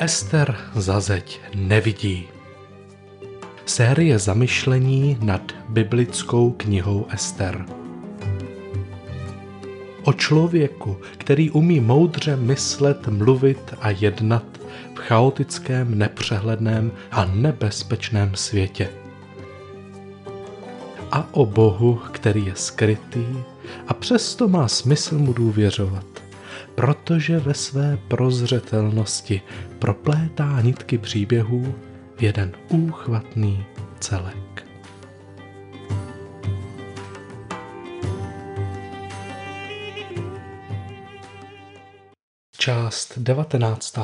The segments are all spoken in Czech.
Ester za zeď nevidí. Série zamyšlení nad biblickou knihou Ester. O člověku, který umí moudře myslet, mluvit a jednat v chaotickém, nepřehledném a nebezpečném světě. A o Bohu, který je skrytý a přesto má smysl mu důvěřovat protože ve své prozřetelnosti proplétá nitky příběhů v jeden úchvatný celek. Část 19.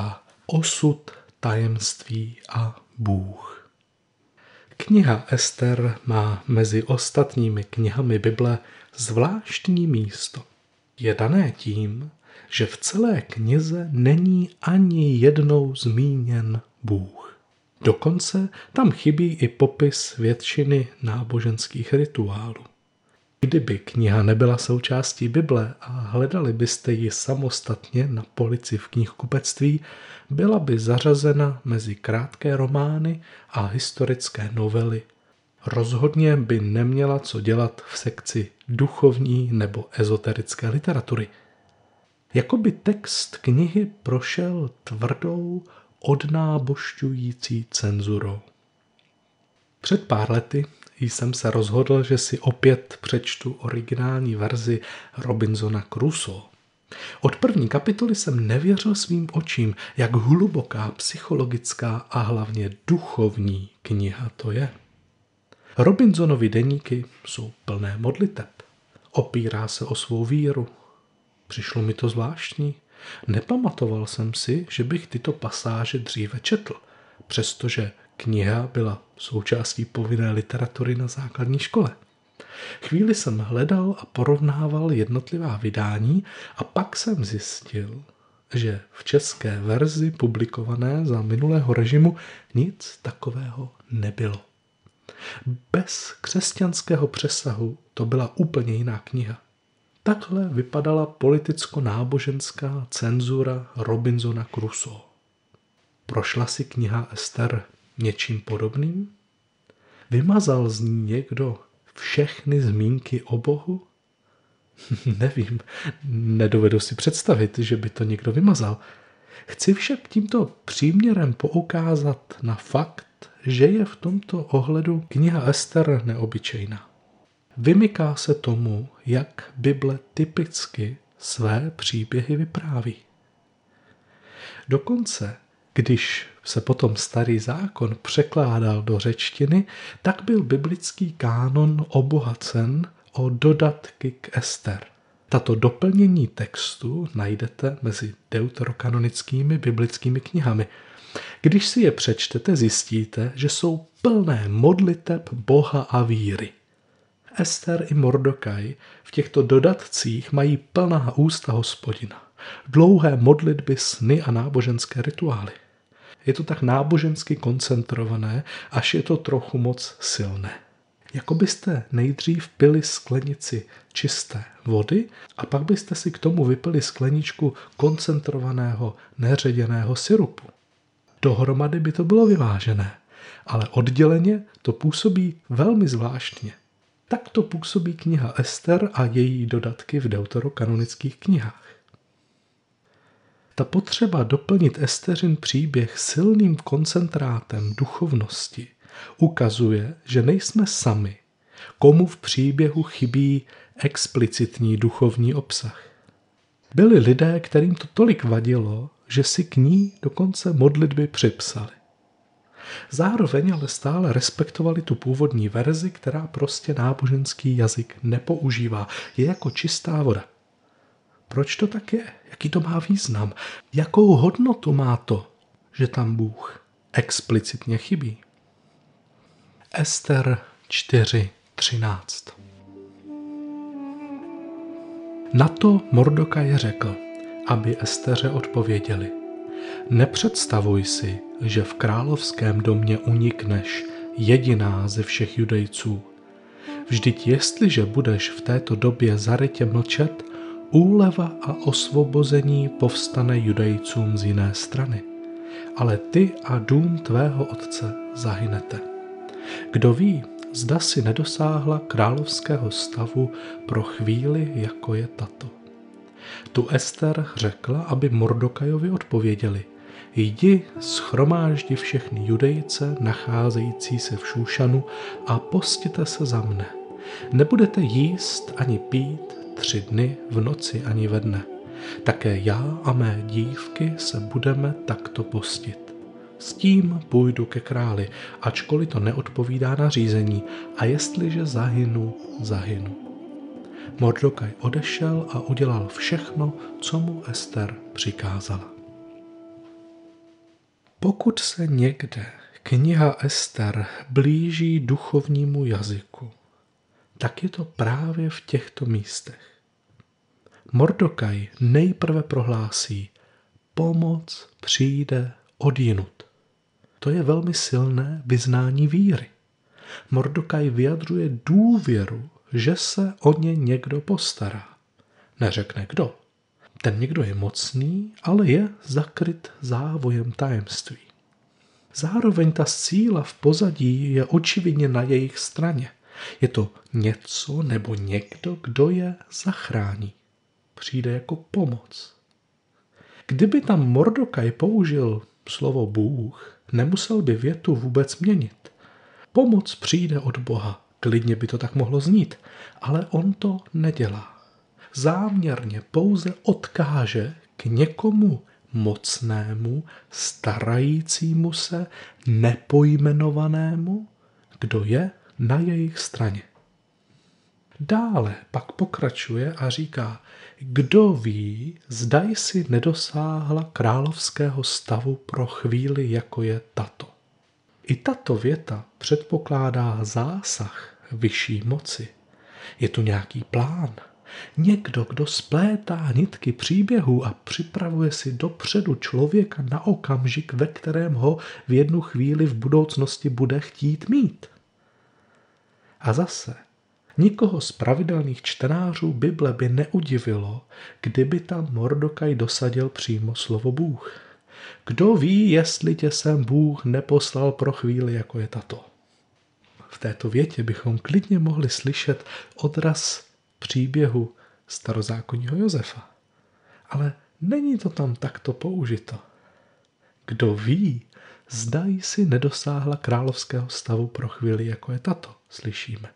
Osud, tajemství a Bůh. Kniha Ester má mezi ostatními knihami Bible zvláštní místo. Je dané tím, že v celé knize není ani jednou zmíněn Bůh. Dokonce tam chybí i popis většiny náboženských rituálů. Kdyby kniha nebyla součástí Bible a hledali byste ji samostatně na polici v knihkupectví, byla by zařazena mezi krátké romány a historické novely. Rozhodně by neměla co dělat v sekci duchovní nebo ezoterické literatury – jako by text knihy prošel tvrdou, odnábošťující cenzurou. Před pár lety jsem se rozhodl, že si opět přečtu originální verzi Robinsona Crusoe. Od první kapitoly jsem nevěřil svým očím, jak hluboká psychologická a hlavně duchovní kniha to je. Robinsonovi deníky jsou plné modliteb. Opírá se o svou víru, Přišlo mi to zvláštní. Nepamatoval jsem si, že bych tyto pasáže dříve četl, přestože kniha byla součástí povinné literatury na základní škole. Chvíli jsem hledal a porovnával jednotlivá vydání a pak jsem zjistil, že v české verzi publikované za minulého režimu nic takového nebylo. Bez křesťanského přesahu to byla úplně jiná kniha. Takhle vypadala politicko-náboženská cenzura Robinsona Crusoe. Prošla si kniha Ester něčím podobným? Vymazal z ní někdo všechny zmínky o Bohu? Nevím, nedovedu si představit, že by to někdo vymazal. Chci však tímto příměrem poukázat na fakt, že je v tomto ohledu kniha Ester neobyčejná. Vymyká se tomu, jak Bible typicky své příběhy vypráví. Dokonce, když se potom starý zákon překládal do řečtiny, tak byl biblický kánon obohacen o dodatky k Ester. Tato doplnění textu najdete mezi deuterokanonickými biblickými knihami. Když si je přečtete, zjistíte, že jsou plné modliteb Boha a víry. Ester i Mordokaj v těchto dodatcích mají plná ústa hospodina, dlouhé modlitby, sny a náboženské rituály. Je to tak nábožensky koncentrované, až je to trochu moc silné. Jako byste nejdřív pili sklenici čisté vody a pak byste si k tomu vypili skleničku koncentrovaného neředěného syrupu. Dohromady by to bylo vyvážené, ale odděleně to působí velmi zvláštně. Tak to působí kniha Ester a její dodatky v deuterokanonických knihách. Ta potřeba doplnit Esteřin příběh silným koncentrátem duchovnosti ukazuje, že nejsme sami, komu v příběhu chybí explicitní duchovní obsah. Byli lidé, kterým to tolik vadilo, že si k ní dokonce modlitby připsali. Zároveň ale stále respektovali tu původní verzi, která prostě náboženský jazyk nepoužívá. Je jako čistá voda. Proč to tak je? Jaký to má význam? Jakou hodnotu má to, že tam Bůh explicitně chybí? Ester 4.13 Na to Mordokaj řekl, aby Esteře odpověděli – Nepředstavuj si, že v královském domě unikneš, jediná ze všech judejců. Vždyť jestliže budeš v této době zarytě mlčet, úleva a osvobození povstane judejcům z jiné strany. ale ty a dům tvého otce zahynete. Kdo ví, zda si nedosáhla královského stavu pro chvíli, jako je tato. Tu Ester řekla, aby Mordokajovi odpověděli. Jdi, schromáždi všechny judejce, nacházející se v Šúšanu a postěte se za mne. Nebudete jíst ani pít tři dny v noci ani ve dne. Také já a mé dívky se budeme takto postit. S tím půjdu ke králi, ačkoliv to neodpovídá na řízení, a jestliže zahynu, zahynu. Mordokaj odešel a udělal všechno, co mu Ester přikázala. Pokud se někde kniha Ester blíží duchovnímu jazyku, tak je to právě v těchto místech. Mordokaj nejprve prohlásí, pomoc přijde odjinut. To je velmi silné vyznání víry. Mordokaj vyjadřuje důvěru, že se o ně někdo postará. Neřekne kdo. Ten někdo je mocný, ale je zakryt závojem tajemství. Zároveň ta síla v pozadí je očividně na jejich straně. Je to něco nebo někdo, kdo je zachrání. Přijde jako pomoc. Kdyby tam Mordokaj použil slovo Bůh, nemusel by větu vůbec měnit. Pomoc přijde od Boha. Klidně by to tak mohlo znít, ale on to nedělá. Záměrně pouze odkáže k někomu mocnému, starajícímu se, nepojmenovanému, kdo je na jejich straně. Dále pak pokračuje a říká, kdo ví, zdaj si nedosáhla královského stavu pro chvíli, jako je tato. I tato věta předpokládá zásah vyšší moci. Je tu nějaký plán. Někdo, kdo splétá nitky příběhu a připravuje si dopředu člověka na okamžik, ve kterém ho v jednu chvíli v budoucnosti bude chtít mít. A zase, nikoho z pravidelných čtenářů Bible by neudivilo, kdyby tam Mordokaj dosadil přímo slovo Bůh. Kdo ví, jestli tě sem Bůh neposlal pro chvíli, jako je tato. V této větě bychom klidně mohli slyšet odraz příběhu starozákonního Josefa. Ale není to tam takto použito. Kdo ví, zdají si nedosáhla královského stavu pro chvíli, jako je tato, slyšíme.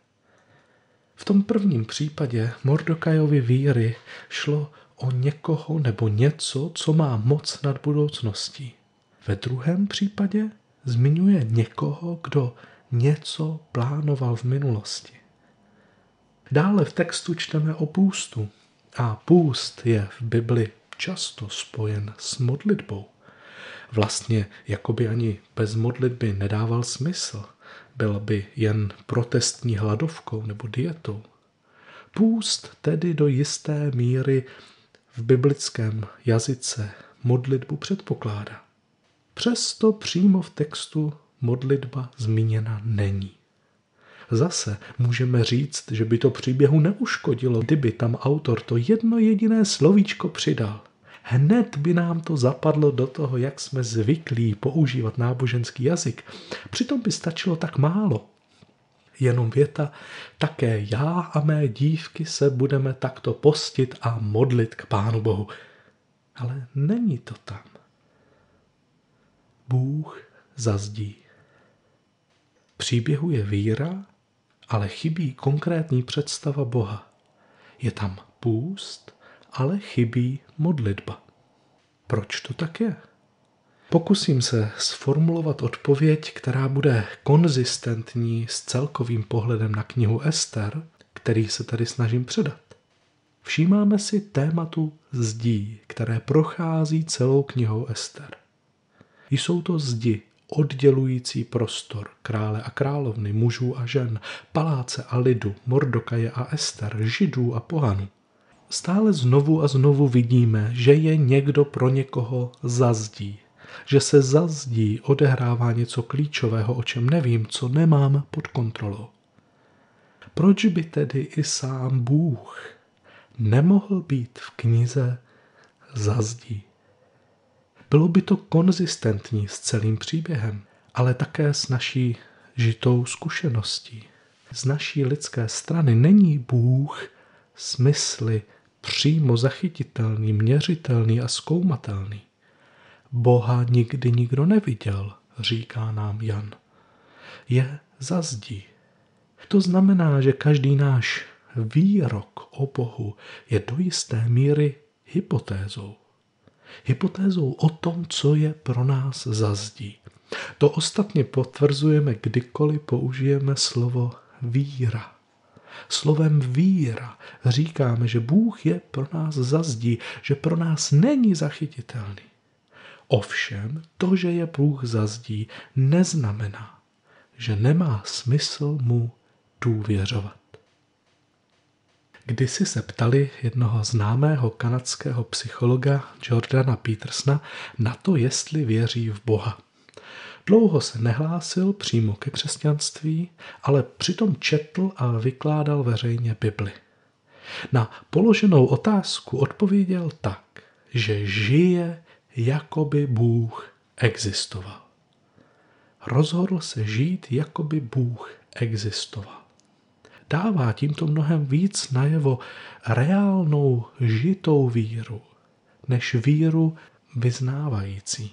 V tom prvním případě Mordokajovi víry šlo o někoho nebo něco, co má moc nad budoucností. Ve druhém případě zmiňuje někoho, kdo něco plánoval v minulosti. Dále v textu čteme o půstu. A půst je v Bibli často spojen s modlitbou. Vlastně jakoby ani bez modlitby nedával smysl. Byla by jen protestní hladovkou nebo dietou. Půst tedy do jisté míry v biblickém jazyce modlitbu předpokládá. Přesto přímo v textu modlitba zmíněna není. Zase můžeme říct, že by to příběhu neuškodilo, kdyby tam autor to jedno jediné slovíčko přidal. Hned by nám to zapadlo do toho, jak jsme zvyklí používat náboženský jazyk. Přitom by stačilo tak málo. Jenom věta, také já a mé dívky se budeme takto postit a modlit k Pánu Bohu. Ale není to tam. Bůh zazdí příběhu je víra, ale chybí konkrétní představa Boha. Je tam půst, ale chybí modlitba. Proč to tak je? Pokusím se sformulovat odpověď, která bude konzistentní s celkovým pohledem na knihu Ester, který se tady snažím předat. Všímáme si tématu zdí, které prochází celou knihou Ester. Jsou to zdi, oddělující prostor krále a královny, mužů a žen, paláce a lidu, Mordokaje a Ester, židů a pohanů. Stále znovu a znovu vidíme, že je někdo pro někoho zazdí, že se zazdí odehrává něco klíčového, o čem nevím, co nemám pod kontrolou. Proč by tedy i sám Bůh nemohl být v knize zazdí? Bylo by to konzistentní s celým příběhem, ale také s naší žitou zkušeností. Z naší lidské strany není Bůh smysly přímo zachytitelný, měřitelný a zkoumatelný. Boha nikdy nikdo neviděl, říká nám Jan. Je za zdí. To znamená, že každý náš výrok o Bohu je do jisté míry hypotézou. Hypotézou o tom, co je pro nás za zdí. To ostatně potvrzujeme, kdykoliv použijeme slovo víra. Slovem víra říkáme, že Bůh je pro nás za zdí, že pro nás není zachytitelný. Ovšem, to, že je Bůh za zdí, neznamená, že nemá smysl mu důvěřovat. Kdysi se ptali jednoho známého kanadského psychologa Jordana Petersna na to, jestli věří v Boha. Dlouho se nehlásil přímo ke křesťanství, ale přitom četl a vykládal veřejně Bibli. Na položenou otázku odpověděl tak, že žije, jako by Bůh existoval. Rozhodl se žít, jako by Bůh existoval. Dává tímto mnohem víc najevo reálnou žitou víru, než víru vyznávající.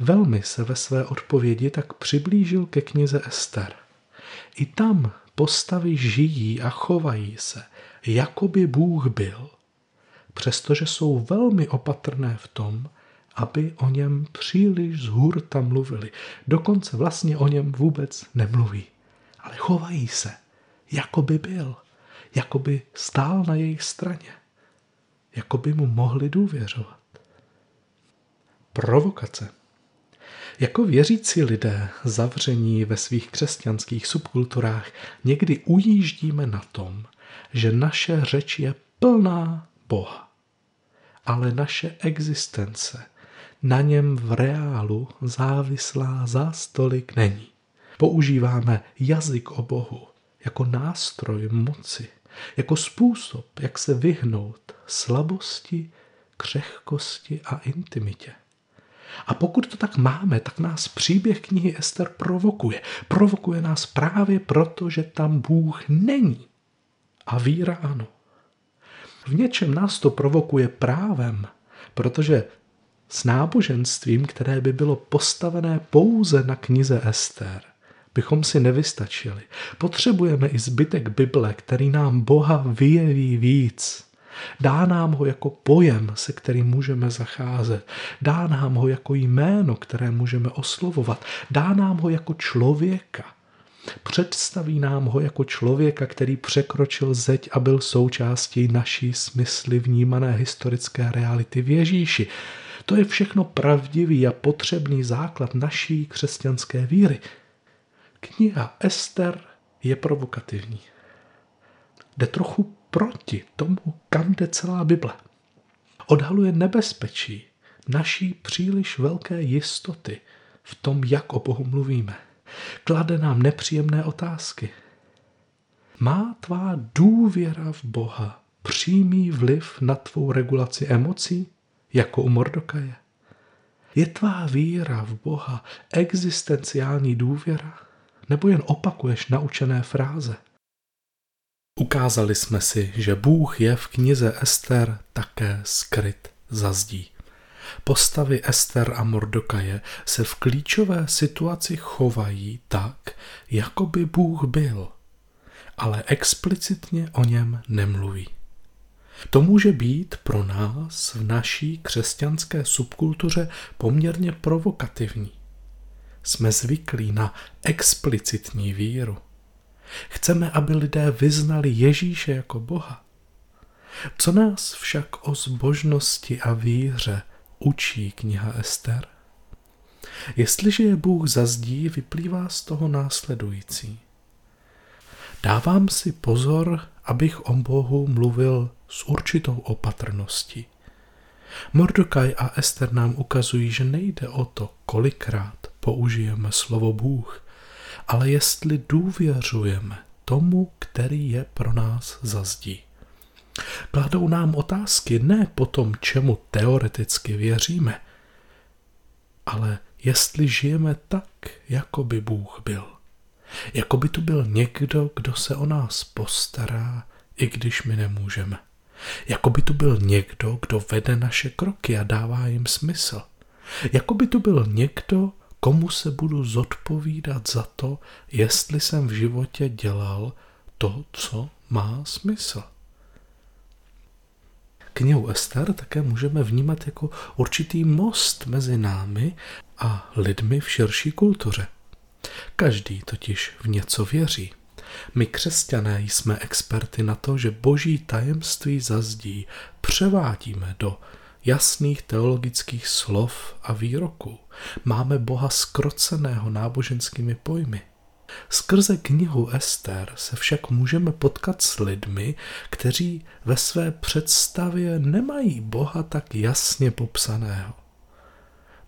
Velmi se ve své odpovědi tak přiblížil ke knize Ester. I tam postavy žijí a chovají se, jako by Bůh byl, přestože jsou velmi opatrné v tom, aby o něm příliš z hurta mluvili. Dokonce vlastně o něm vůbec nemluví. Ale chovají se, jako by byl, jako by stál na jejich straně, jako by mu mohli důvěřovat. Provokace. Jako věřící lidé zavření ve svých křesťanských subkulturách někdy ujíždíme na tom, že naše řeč je plná Boha. Ale naše existence na něm v reálu závislá za stolik není. Používáme jazyk o Bohu jako nástroj moci, jako způsob, jak se vyhnout slabosti, křehkosti a intimitě. A pokud to tak máme, tak nás příběh knihy Ester provokuje. Provokuje nás právě proto, že tam Bůh není. A víra ano. V něčem nás to provokuje právem, protože s náboženstvím, které by bylo postavené pouze na knize Ester, bychom si nevystačili. Potřebujeme i zbytek Bible, který nám Boha vyjeví víc. Dá nám ho jako pojem, se kterým můžeme zacházet. Dá nám ho jako jméno, které můžeme oslovovat. Dá nám ho jako člověka. Představí nám ho jako člověka, který překročil zeď a byl součástí naší smysly vnímané historické reality v Ježíši. To je všechno pravdivý a potřebný základ naší křesťanské víry. Kniha Ester je provokativní. Jde trochu proti tomu, kam jde celá Bible. Odhaluje nebezpečí naší příliš velké jistoty v tom, jak o Bohu mluvíme. Klade nám nepříjemné otázky. Má tvá důvěra v Boha přímý vliv na tvou regulaci emocí, jako u Mordokaje? Je tvá víra v Boha existenciální důvěra, nebo jen opakuješ naučené fráze? Ukázali jsme si, že Bůh je v knize Ester také skryt za zdí. Postavy Ester a Mordokaje se v klíčové situaci chovají tak, jako by Bůh byl, ale explicitně o něm nemluví. To může být pro nás v naší křesťanské subkultuře poměrně provokativní. Jsme zvyklí na explicitní víru. Chceme, aby lidé vyznali Ježíše jako Boha. Co nás však o zbožnosti a víře učí kniha Ester? Jestliže je Bůh zazdí, vyplývá z toho následující. Dávám si pozor, abych o Bohu mluvil s určitou opatrností. Mordokaj a Ester nám ukazují, že nejde o to, kolikrát použijeme slovo Bůh, ale jestli důvěřujeme tomu, který je pro nás za zdí. Kladou nám otázky ne po tom, čemu teoreticky věříme, ale jestli žijeme tak, jako by Bůh byl. Jako by tu byl někdo, kdo se o nás postará, i když my nemůžeme. Jako by tu byl někdo, kdo vede naše kroky a dává jim smysl. Jako by tu byl někdo, komu se budu zodpovídat za to, jestli jsem v životě dělal to, co má smysl. Knihu Ester také můžeme vnímat jako určitý most mezi námi a lidmi v širší kultuře. Každý totiž v něco věří. My křesťané jsme experty na to, že boží tajemství zazdí převádíme do jasných teologických slov a výroků. Máme Boha skroceného náboženskými pojmy. Skrze knihu Ester se však můžeme potkat s lidmi, kteří ve své představě nemají Boha tak jasně popsaného.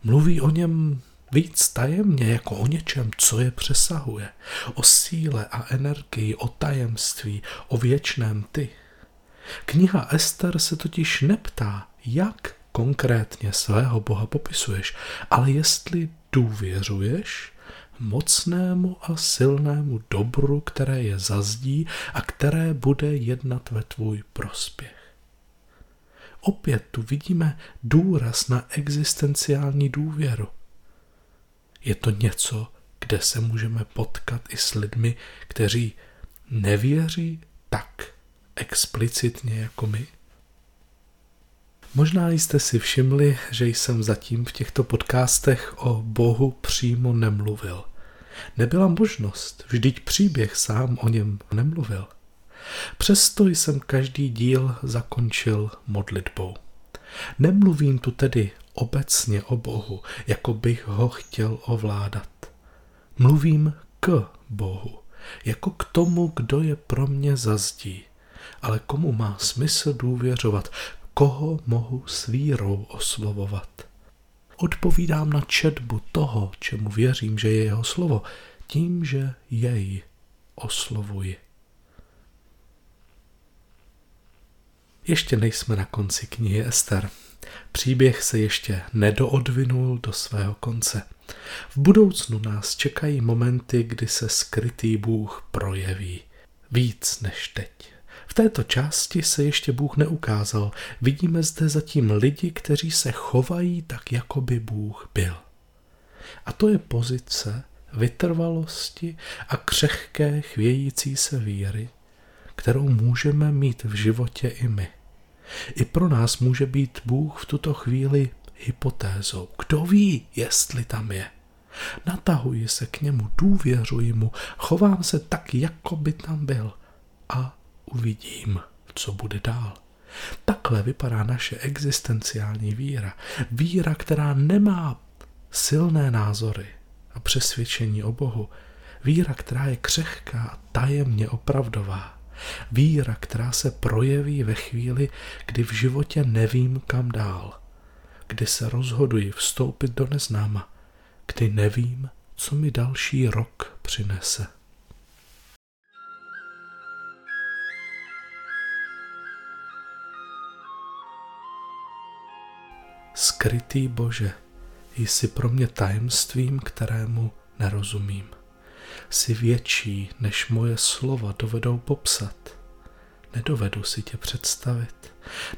Mluví o něm víc tajemně, jako o něčem, co je přesahuje. O síle a energii, o tajemství, o věčném ty. Kniha Ester se totiž neptá, jak konkrétně svého Boha popisuješ, ale jestli důvěřuješ mocnému a silnému dobru, které je zazdí a které bude jednat ve tvůj prospěch. Opět tu vidíme důraz na existenciální důvěru. Je to něco, kde se můžeme potkat i s lidmi, kteří nevěří tak explicitně jako my. Možná jste si všimli, že jsem zatím v těchto podcastech o Bohu přímo nemluvil. Nebyla možnost, vždyť příběh sám o něm nemluvil. Přesto jsem každý díl zakončil modlitbou. Nemluvím tu tedy obecně o Bohu, jako bych ho chtěl ovládat. Mluvím k Bohu, jako k tomu, kdo je pro mě zazdí, ale komu má smysl důvěřovat, koho mohu s vírou oslovovat. Odpovídám na četbu toho, čemu věřím, že je jeho slovo, tím, že jej oslovuji. Ještě nejsme na konci knihy Ester. Příběh se ještě nedoodvinul do svého konce. V budoucnu nás čekají momenty, kdy se skrytý Bůh projeví. Víc než teď. V této části se ještě Bůh neukázal. Vidíme zde zatím lidi, kteří se chovají tak, jako by Bůh byl. A to je pozice vytrvalosti a křehké chvějící se víry, kterou můžeme mít v životě i my. I pro nás může být Bůh v tuto chvíli hypotézou. Kdo ví, jestli tam je? Natahuji se k němu, důvěřuji mu, chovám se tak, jako by tam byl a uvidím, co bude dál. Takhle vypadá naše existenciální víra. Víra, která nemá silné názory a přesvědčení o Bohu. Víra, která je křehká a tajemně opravdová. Víra, která se projeví ve chvíli, kdy v životě nevím kam dál, kdy se rozhoduji vstoupit do neznáma, kdy nevím, co mi další rok přinese. Skrytý Bože, jsi pro mě tajemstvím, kterému nerozumím jsi větší, než moje slova dovedou popsat. Nedovedu si tě představit,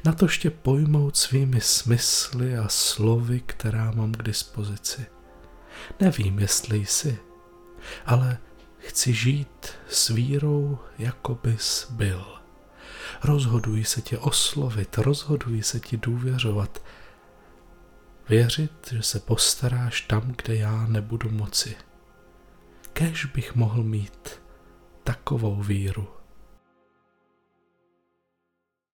na to tě pojmout svými smysly a slovy, která mám k dispozici. Nevím, jestli jsi, ale chci žít s vírou, jako bys byl. Rozhoduji se tě oslovit, rozhoduji se ti důvěřovat, věřit, že se postaráš tam, kde já nebudu moci. Kež bych mohl mít takovou víru